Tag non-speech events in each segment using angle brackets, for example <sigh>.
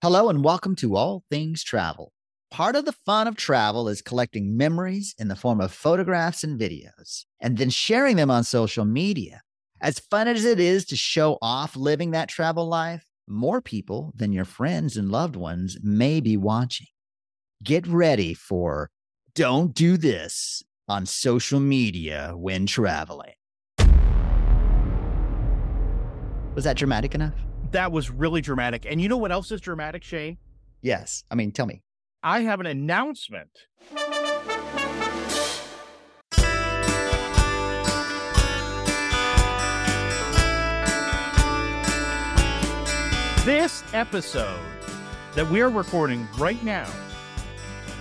Hello and welcome to All Things Travel. Part of the fun of travel is collecting memories in the form of photographs and videos, and then sharing them on social media. As fun as it is to show off living that travel life, more people than your friends and loved ones may be watching. Get ready for Don't Do This on social media when traveling. Was that dramatic enough? That was really dramatic. And you know what else is dramatic, Shane? Yes. I mean, tell me. I have an announcement. This episode that we are recording right now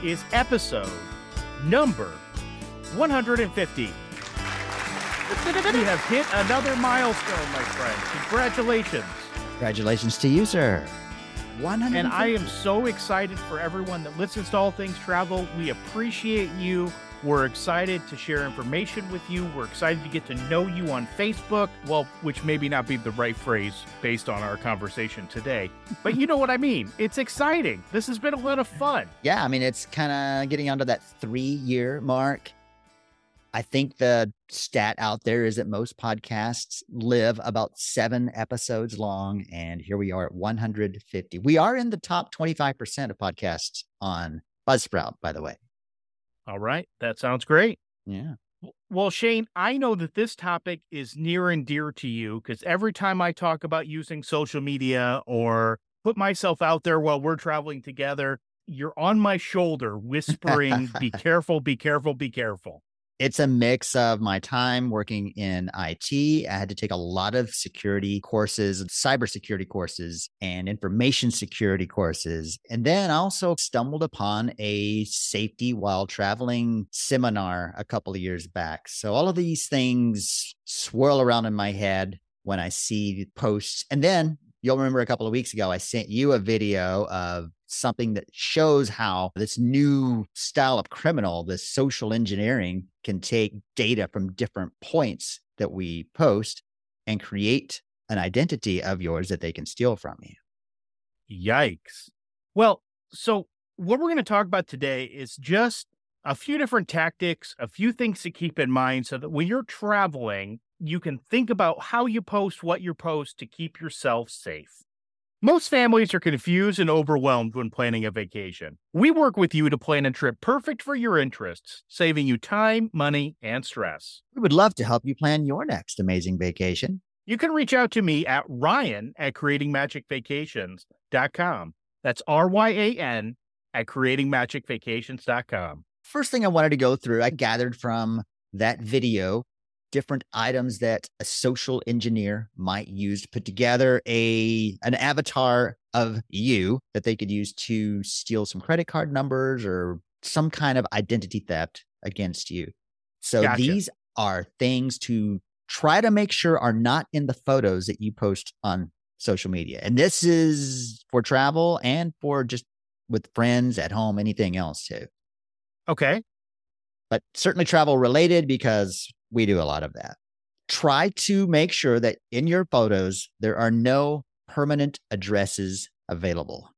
is episode number 150. we have hit another milestone, my friend. Congratulations. Congratulations to you, sir. 100. And I am so excited for everyone that listens to All Things Travel. We appreciate you. We're excited to share information with you. We're excited to get to know you on Facebook. Well, which maybe not be the right phrase based on our conversation today, but you know what I mean. It's exciting. This has been a lot of fun. Yeah, I mean, it's kind of getting onto that three year mark. I think the stat out there is that most podcasts live about seven episodes long. And here we are at 150. We are in the top 25% of podcasts on Buzzsprout, by the way. All right. That sounds great. Yeah. Well, Shane, I know that this topic is near and dear to you because every time I talk about using social media or put myself out there while we're traveling together, you're on my shoulder whispering, be <laughs> careful, be careful, be careful it's a mix of my time working in IT. I had to take a lot of security courses, cybersecurity courses, and information security courses. And then I also stumbled upon a safety while traveling seminar a couple of years back. So all of these things swirl around in my head when I see posts. And then you'll remember a couple of weeks ago, I sent you a video of something that shows how this new style of criminal, this social engineering, can take data from different points that we post and create an identity of yours that they can steal from you. Yikes. Well, so what we're going to talk about today is just a few different tactics, a few things to keep in mind so that when you're traveling, you can think about how you post what you post to keep yourself safe. Most families are confused and overwhelmed when planning a vacation. We work with you to plan a trip perfect for your interests, saving you time, money, and stress. We would love to help you plan your next amazing vacation. You can reach out to me at ryan at creatingmagicvacations.com. That's R Y A N at creatingmagicvacations.com. First thing I wanted to go through, I gathered from that video different items that a social engineer might use to put together a an avatar of you that they could use to steal some credit card numbers or some kind of identity theft against you. So gotcha. these are things to try to make sure are not in the photos that you post on social media. And this is for travel and for just with friends at home, anything else too. Okay. But certainly travel related because we do a lot of that. Try to make sure that in your photos, there are no permanent addresses available.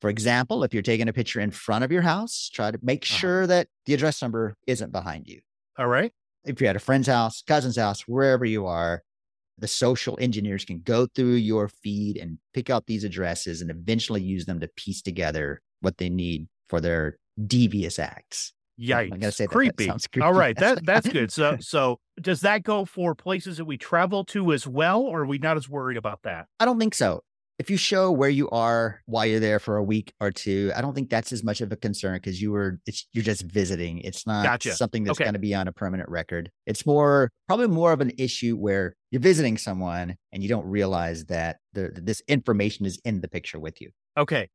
For example, if you're taking a picture in front of your house, try to make uh-huh. sure that the address number isn't behind you. All right. If you're at a friend's house, cousin's house, wherever you are, the social engineers can go through your feed and pick out these addresses and eventually use them to piece together what they need for their devious acts. Yikes! I'm gonna say creepy. That, <laughs> creepy. All right, that <laughs> that's good. So so does that go for places that we travel to as well, or are we not as worried about that? I don't think so. If you show where you are while you're there for a week or two, I don't think that's as much of a concern because you were it's you're just visiting. It's not gotcha. something that's okay. going to be on a permanent record. It's more probably more of an issue where you're visiting someone and you don't realize that the, this information is in the picture with you. Okay,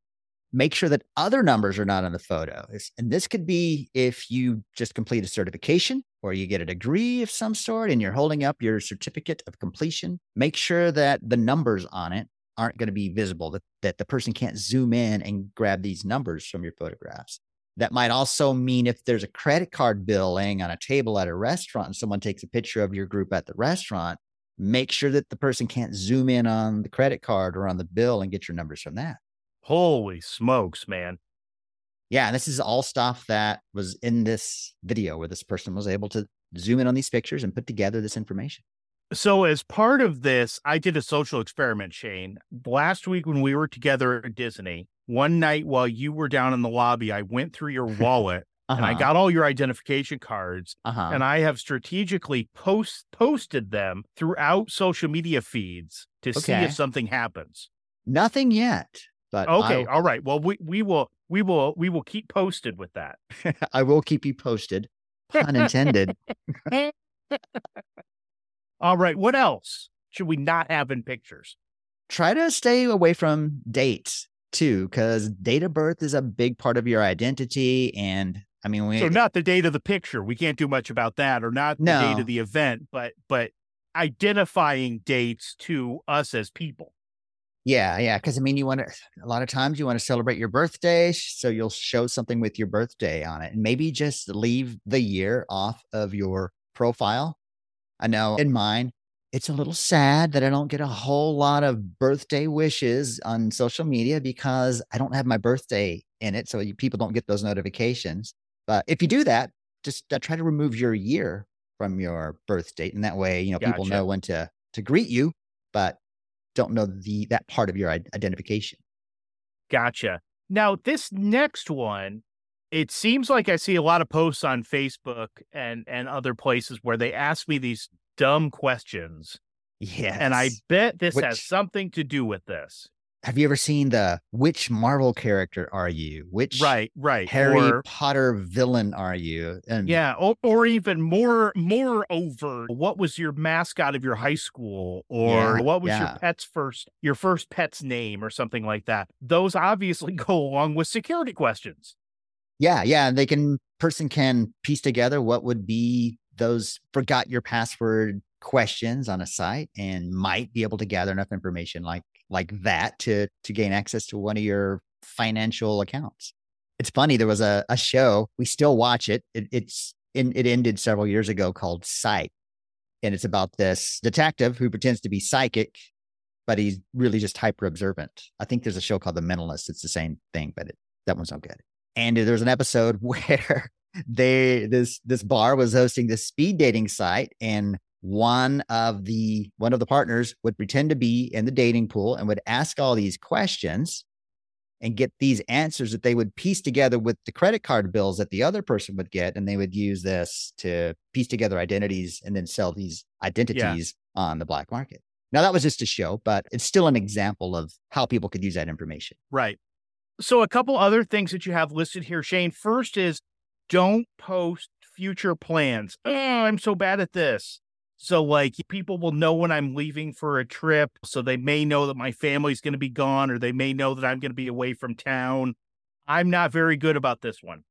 make sure that other numbers are not on the photo. And this could be if you just complete a certification or you get a degree of some sort and you're holding up your certificate of completion. Make sure that the numbers on it aren't going to be visible, that, that the person can't zoom in and grab these numbers from your photographs. That might also mean if there's a credit card bill laying on a table at a restaurant and someone takes a picture of your group at the restaurant, make sure that the person can't zoom in on the credit card or on the bill and get your numbers from that. Holy smokes, man. Yeah, and this is all stuff that was in this video where this person was able to zoom in on these pictures and put together this information. So, as part of this, I did a social experiment, Shane. Last week, when we were together at Disney, one night while you were down in the lobby, I went through your wallet uh-huh. <laughs> and I uh-huh. got all your identification cards uh-huh. and I have strategically post posted them throughout social media feeds to okay. see if something happens. Nothing yet, but okay, all right. Well, we we will we will we will keep posted with that. <laughs> I will keep you posted. Pun intended. <laughs> all right. What else should we not have in pictures? Try to stay away from dates too, because date of birth is a big part of your identity. And I mean, we, so not the date of the picture. We can't do much about that, or not the no. date of the event, but but identifying dates to us as people. Yeah, yeah. Because I mean, you want to. A lot of times, you want to celebrate your birthday, so you'll show something with your birthday on it, and maybe just leave the year off of your profile. I know in mine, it's a little sad that I don't get a whole lot of birthday wishes on social media because I don't have my birthday in it. So you, people don't get those notifications. But if you do that, just uh, try to remove your year from your birth date. And that way, you know, gotcha. people know when to, to greet you, but don't know the, that part of your identification. Gotcha. Now, this next one, it seems like I see a lot of posts on Facebook and, and other places where they ask me these dumb questions. Yeah. And I bet this which, has something to do with this. Have you ever seen the which Marvel character are you? Which right, right. Harry or, Potter villain are you? And yeah, or, or even more more over. What was your mascot of your high school? Or yeah, what was yeah. your pet's first your first pet's name or something like that? Those obviously <laughs> go along with security questions. Yeah, yeah. They can person can piece together what would be those forgot your password questions on a site and might be able to gather enough information like like that to to gain access to one of your financial accounts. It's funny there was a, a show we still watch it. it it's in, it ended several years ago called Psych, and it's about this detective who pretends to be psychic, but he's really just hyper observant. I think there's a show called The Mentalist. It's the same thing, but it, that one's not good. And there's an episode <laughs> where they this this bar was hosting this speed dating site and one of the one of the partners would pretend to be in the dating pool and would ask all these questions and get these answers that they would piece together with the credit card bills that the other person would get and they would use this to piece together identities and then sell these identities yeah. on the black market now that was just a show but it's still an example of how people could use that information right so a couple other things that you have listed here shane first is don't post future plans. Oh, I'm so bad at this. So, like, people will know when I'm leaving for a trip. So, they may know that my family's going to be gone, or they may know that I'm going to be away from town. I'm not very good about this one.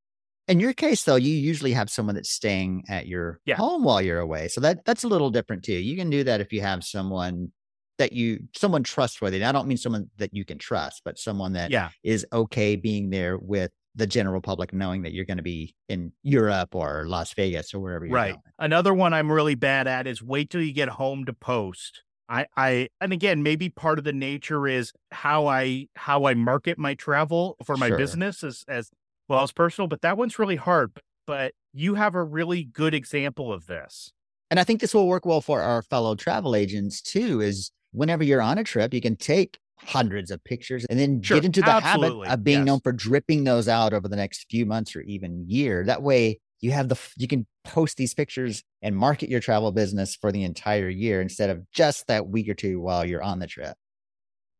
In your case, though, you usually have someone that's staying at your yeah. home while you're away. So, that that's a little different too. You can do that if you have someone that you someone trustworthy. And I don't mean someone that you can trust, but someone that yeah. is okay being there with the general public knowing that you're going to be in Europe or Las Vegas or wherever you're right. Going. Another one I'm really bad at is wait till you get home to post. I, I and again maybe part of the nature is how I how I market my travel for my sure. business as as well as personal, but that one's really hard. But, but you have a really good example of this. And I think this will work well for our fellow travel agents too, is whenever you're on a trip, you can take hundreds of pictures and then sure, get into the absolutely. habit of being yes. known for dripping those out over the next few months or even year. That way you have the you can post these pictures and market your travel business for the entire year instead of just that week or two while you're on the trip.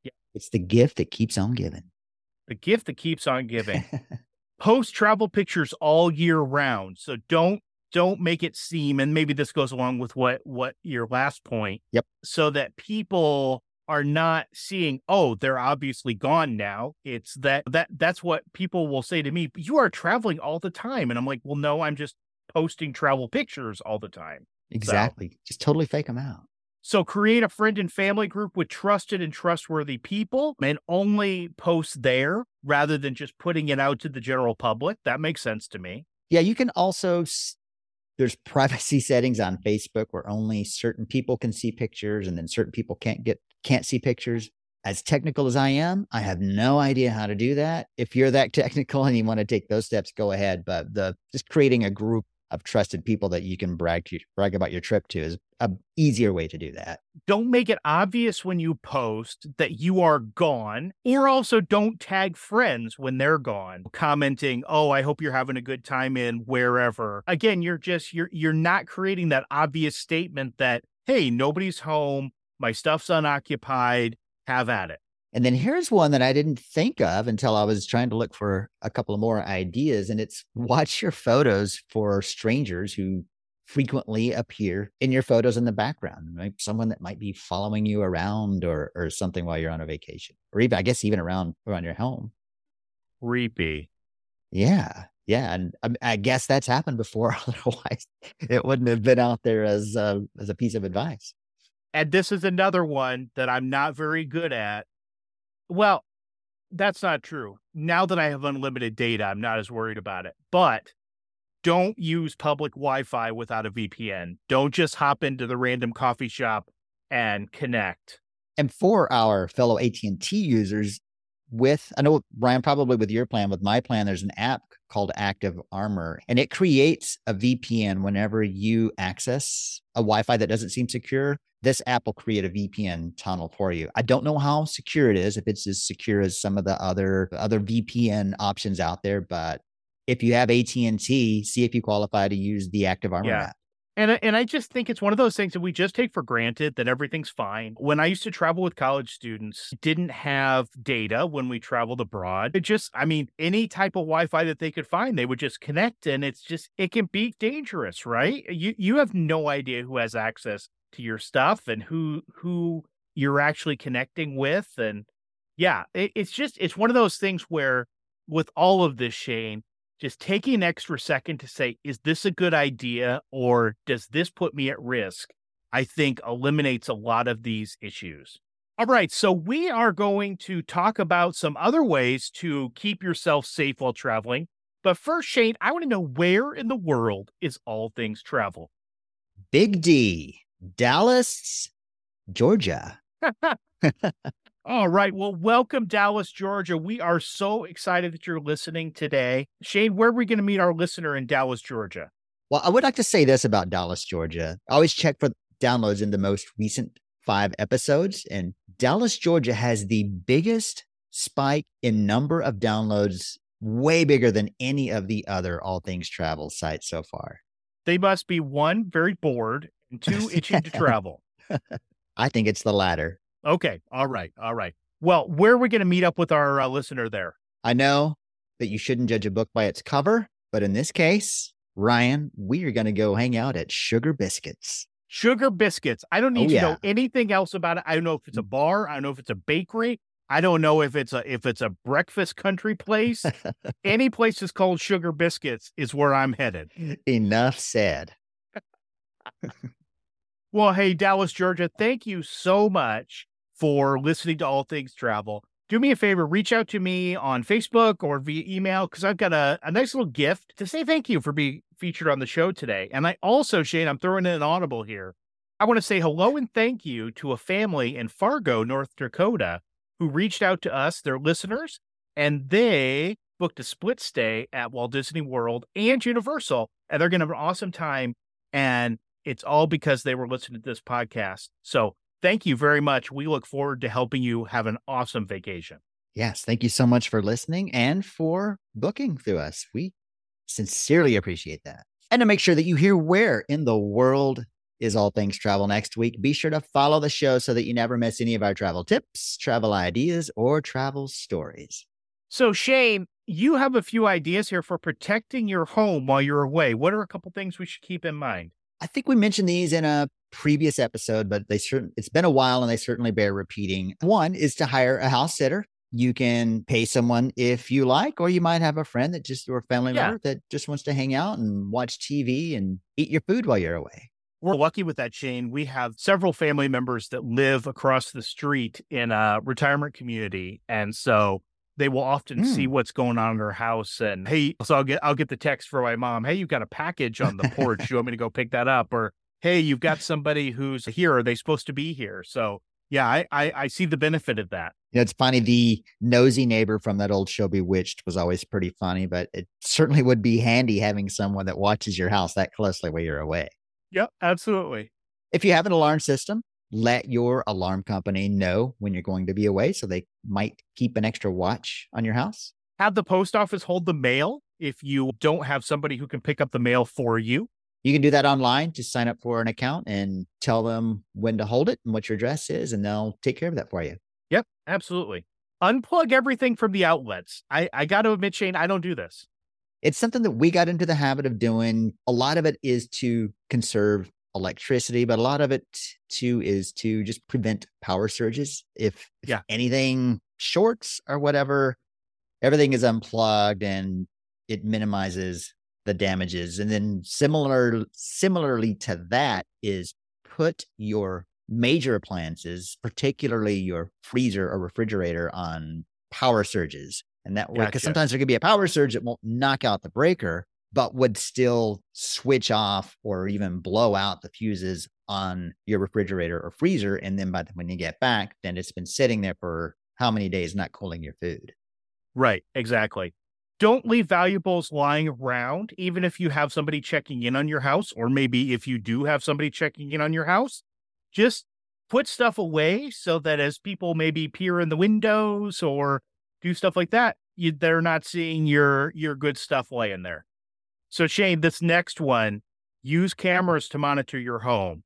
Yeah. It's the gift that keeps on giving. The gift that keeps on giving. <laughs> post travel pictures all year round. So don't don't make it seem and maybe this goes along with what what your last point. Yep. So that people are not seeing oh they're obviously gone now. It's that that that's what people will say to me you are traveling all the time. And i'm like well no i'm just posting travel pictures all the time. Exactly. So, just totally fake them out. So create a friend and family group with trusted and trustworthy people and only post there rather than just putting it out to the general public. That makes sense to me. Yeah you can also there's privacy <laughs> settings on Facebook where only certain people can see pictures and then certain people can't get can't see pictures. as technical as I am, I have no idea how to do that. If you're that <laughs> technical and you want to take those steps, go ahead. But the just creating a group of trusted people that you can brag to brag about your trip to is a easier way to do that. Don't make it obvious when you post that you are gone, or also don't tag friends when they're gone, commenting, "Oh, I hope you're having a good time in wherever." Again, you're just you're you're not creating that obvious statement that, "Hey, nobody's home, my stuff's unoccupied, have at it." And then here's one that I didn't think of until I was trying to look for a couple of more ideas. And it's watch your photos for strangers who frequently appear in your photos in the background, right? Someone that might be following you around or or something while you're on a vacation, or even I guess even around around your home. Creepy. Yeah, yeah, and I, I guess that's happened before. <laughs> Otherwise, it wouldn't have been out there as a, as a piece of advice. And this is another one that I'm not very good at well, that's not true. Now that I have unlimited data, I'm not as worried about it. But don't use public Wi-Fi without a VPN. Don't just hop into the random coffee shop and connect. And for our fellow AT&T users, with I know Ryan probably with your plan, with my plan, there's an app called Active Armor, and it creates a VPN whenever you access a Wi-Fi that doesn't seem secure this app will create a VPN tunnel for you. I don't know how secure it is, if it's as secure as some of the other other VPN options out there, but if you have AT&T, see if you qualify to use the Active Armor yeah. app. And and I just think it's one of those things that we just take for granted that everything's fine. When I used to travel with college students, didn't have data when we traveled abroad. It just, I mean, any type of Wi-Fi that they could find, they would just connect, and it's just it can be dangerous, right? You you have no idea who has access to your stuff and who who you're actually connecting with and yeah it, it's just it's one of those things where with all of this shane just taking an extra second to say is this a good idea or does this put me at risk? I think eliminates a lot of these issues. All right so we are going to talk about some other ways to keep yourself safe while traveling. But first shane i want to know where in the world is all things travel? Big d Dallas, Georgia. <laughs> <laughs> All right. Well, welcome, Dallas, Georgia. We are so excited that you're listening today. Shane, where are we going to meet our listener in Dallas, Georgia? Well, I would like to say this about Dallas, Georgia. I always check for downloads in the most recent five episodes, and Dallas, Georgia has the biggest spike in number of downloads, way bigger than any of the other All Things Travel sites so far. They must be one, very bored, and two, <laughs> itching to travel? <laughs> I think it's the latter. Okay. All right. All right. Well, where are we going to meet up with our uh, listener there? I know that you shouldn't judge a book by its cover, but in this case, Ryan, we are going to go hang out at Sugar Biscuits. Sugar Biscuits. I don't oh, need oh, to yeah. know anything else about it. I don't know if it's a mm. bar. I don't know if it's a bakery. I don't know if it's a if it's a breakfast country place. <laughs> Any place that's called Sugar Biscuits is where I'm headed. Enough said. <laughs> Well, hey, Dallas, Georgia, thank you so much for listening to All Things Travel. Do me a favor, reach out to me on Facebook or via email because I've got a, a nice little gift to say thank you for being featured on the show today. And I also, Shane, I'm throwing in an audible here. I want to say hello and thank you to a family in Fargo, North Dakota, who reached out to us, their listeners, and they booked a split stay at Walt Disney World and Universal. And they're going to have an awesome time. And it's all because they were listening to this podcast. So thank you very much. We look forward to helping you have an awesome vacation. Yes. Thank you so much for listening and for booking through us. We sincerely appreciate that. And to make sure that you hear where in the world is All Things Travel next week, be sure to follow the show so that you never miss any of our travel tips, travel ideas, or travel stories. So, Shane, you have a few ideas here for protecting your home while you're away. What are a couple things we should keep in mind? I think we mentioned these in a previous episode, but they certain it's been a while and they certainly bear repeating. One is to hire a house sitter. You can pay someone if you like, or you might have a friend that just or a family yeah. member that just wants to hang out and watch TV and eat your food while you're away. We're lucky with that, Shane. We have several family members that live across the street in a retirement community. And so they will often mm. see what's going on in their house and hey so i'll get i'll get the text for my mom hey you've got a package on the porch you want me to go pick that up or hey you've got somebody who's here are they supposed to be here so Yeah, I, I, I see the benefit of that. You know, it's funny. The nosy neighbor from that old show Bewitched was always pretty funny, but it certainly would be handy having someone that watches your house that closely while you're away. Yep, absolutely. If you have an alarm system, let your alarm company know when you're going to be away so they might keep an extra watch on your house. Have the post office hold the mail if you don't have somebody who can pick up the mail for you. You can do that online. Just sign up for an account and tell them when to hold it and what your address is, and they'll take care of that for you. Yep, absolutely. Unplug everything from the outlets. I, I got to admit, Shane, I don't do this. It's something that we got into the habit of doing. A lot of it is to conserve electricity, but a lot of it too is to just prevent power surges. If, if yeah. anything shorts or whatever, everything is unplugged and it minimizes the damages. And then similar similarly to that is put your major appliances, particularly your freezer or refrigerator on power surges. And that way, because sometimes there could be a power surge that won't knock out the breaker, but would still switch off or even blow out the fuses on your refrigerator or freezer. And then by the when you get back, then it's been sitting there for how many days not cooling your food. Right, exactly. Don't leave valuables lying around, even if you have somebody checking in on your house, or maybe if you do have somebody checking in on your house, just put stuff away so that as people maybe peer in the windows or do stuff like that, you, they're not seeing your your good stuff laying there. So, Shane, this next one use cameras to monitor your home.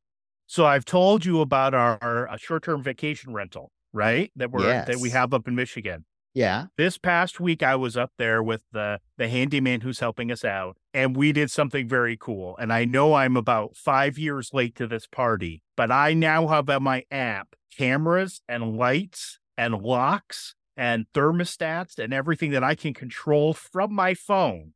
So, I've told you about our, uh, our short term vacation rental, right? That we're yes. that we have up in Michigan. Yeah. This past week, I was up there with the the handyman who's helping us out, and we did something very cool. And I know I'm about five years late to this party, but I now have on my app cameras and lights and locks and thermostats and everything that I can control from my phone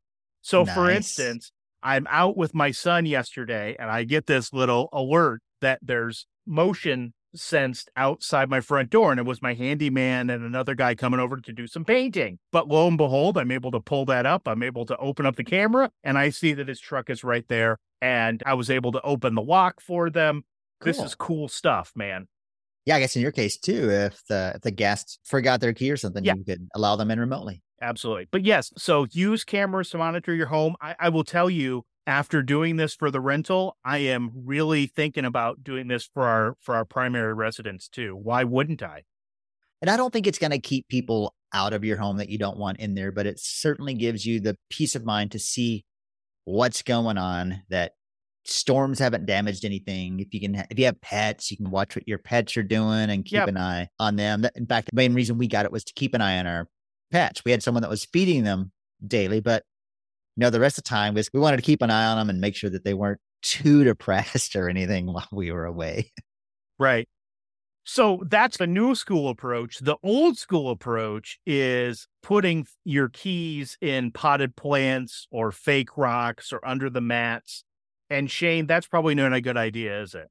so, nice. for instance, I'm out with my son yesterday and I get this little alert that there's motion sensed outside my front door. And it was my handyman and another guy coming over to do some painting. But lo and behold, I'm able to pull that up. I'm able to open up the camera and I see that his truck is right there. And I was able to open the lock for them. Cool. This is cool stuff, man. Yeah, I guess in your case too, if the if the guests forgot their key or something, yeah. you could allow them in remotely. Absolutely. But yes, so use cameras to monitor your home. I, I, will tell you, after doing this for the rental, I am really thinking about doing this for our for our primary residence too. Why wouldn't I? And I don't think it's going to keep people out of your home that you don't want in there, but it certainly gives you the peace of mind to see what's going on that storms haven't damaged anything. If you can, if you have pets, you can watch what your pets are doing and keep yep. an eye on them. In fact, the main reason we got it was to keep an eye on our pets. We had someone that was feeding them daily, but you know, the rest of the time was we wanted to keep an eye on them and make sure that they weren't <laughs> too depressed or anything while we were away. Right. So that's the new school approach. The old school approach is putting your keys in potted plants or fake rocks or under the mats. And Shane, that's probably not a good idea, is it?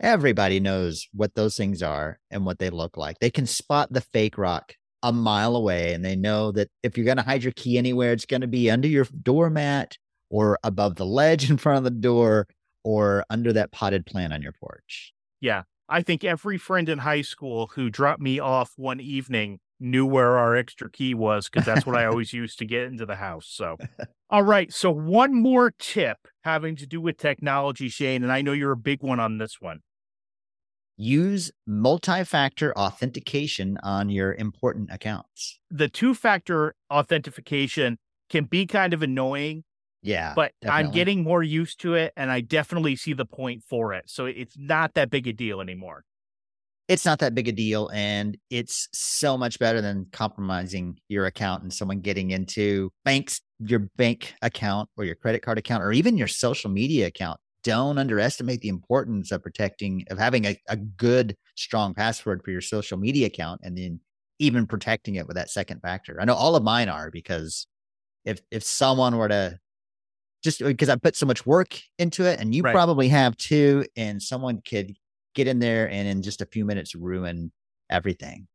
Everybody knows what those things are and what they look like. They can spot the fake rock a mile away and they know that if you're going to hide your key anywhere, it's going to be under your doormat or above the ledge <laughs> in front of the door or under that potted plant on your porch. Yeah. I think every friend in high school who dropped me off one evening knew where our extra key was because that's what I <laughs> always used to get into the house. So, all right. So, one more tip having to do with technology, Shane, and I know you're a big one on this one use multi factor authentication on your important accounts. The two factor authentication can be kind of annoying. Yeah. But definitely. I'm getting more used to it and I definitely see the point for it. So it's not that big a deal anymore. It's not that big a deal. And it's so much better than compromising your account and someone getting into banks, your bank account or your credit card account or even your social media account don't underestimate the importance of protecting of having a, a good strong password for your social media account and then even protecting it with that second factor. I know all of mine are because if if someone were to just uh, because i put so much work into it and you right. probably have too and someone could get in there and in just a few minutes ruin everything.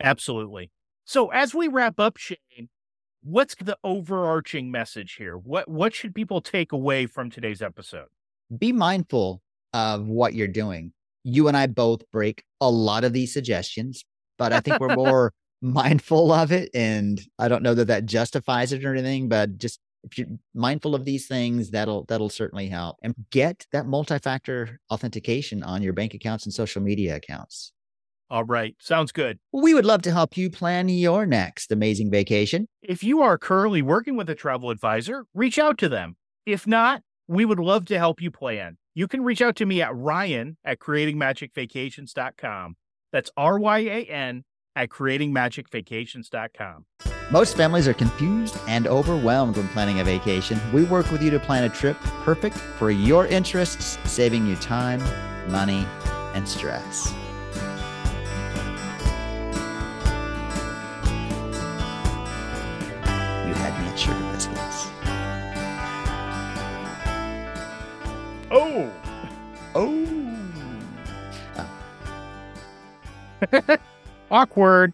Absolutely. So as we wrap up shane what's the overarching message here? What what should people take away from today's episode be mindful of what you're doing. You and I both break a lot of these suggestions, but I think we're <laughs> more mindful of it. And I don't know that that justifies it or anything, but just if you're mindful of these things, that'll that'll certainly help. And get that multi-factor authentication on your bank accounts and social media accounts. All right. Sounds good. We would love to help you plan your next amazing vacation. If you are currently working with a travel advisor, reach out to them. If not, we would love to help you plan. You can reach out to me at Ryan at creatingmagicvacations.com. That's R Y A N at creatingmagicvacations.com. Most families are confused and overwhelmed when planning a vacation. We work with you to plan a trip perfect for your interests, saving you time, money, and stress. Oh. <laughs> awkward.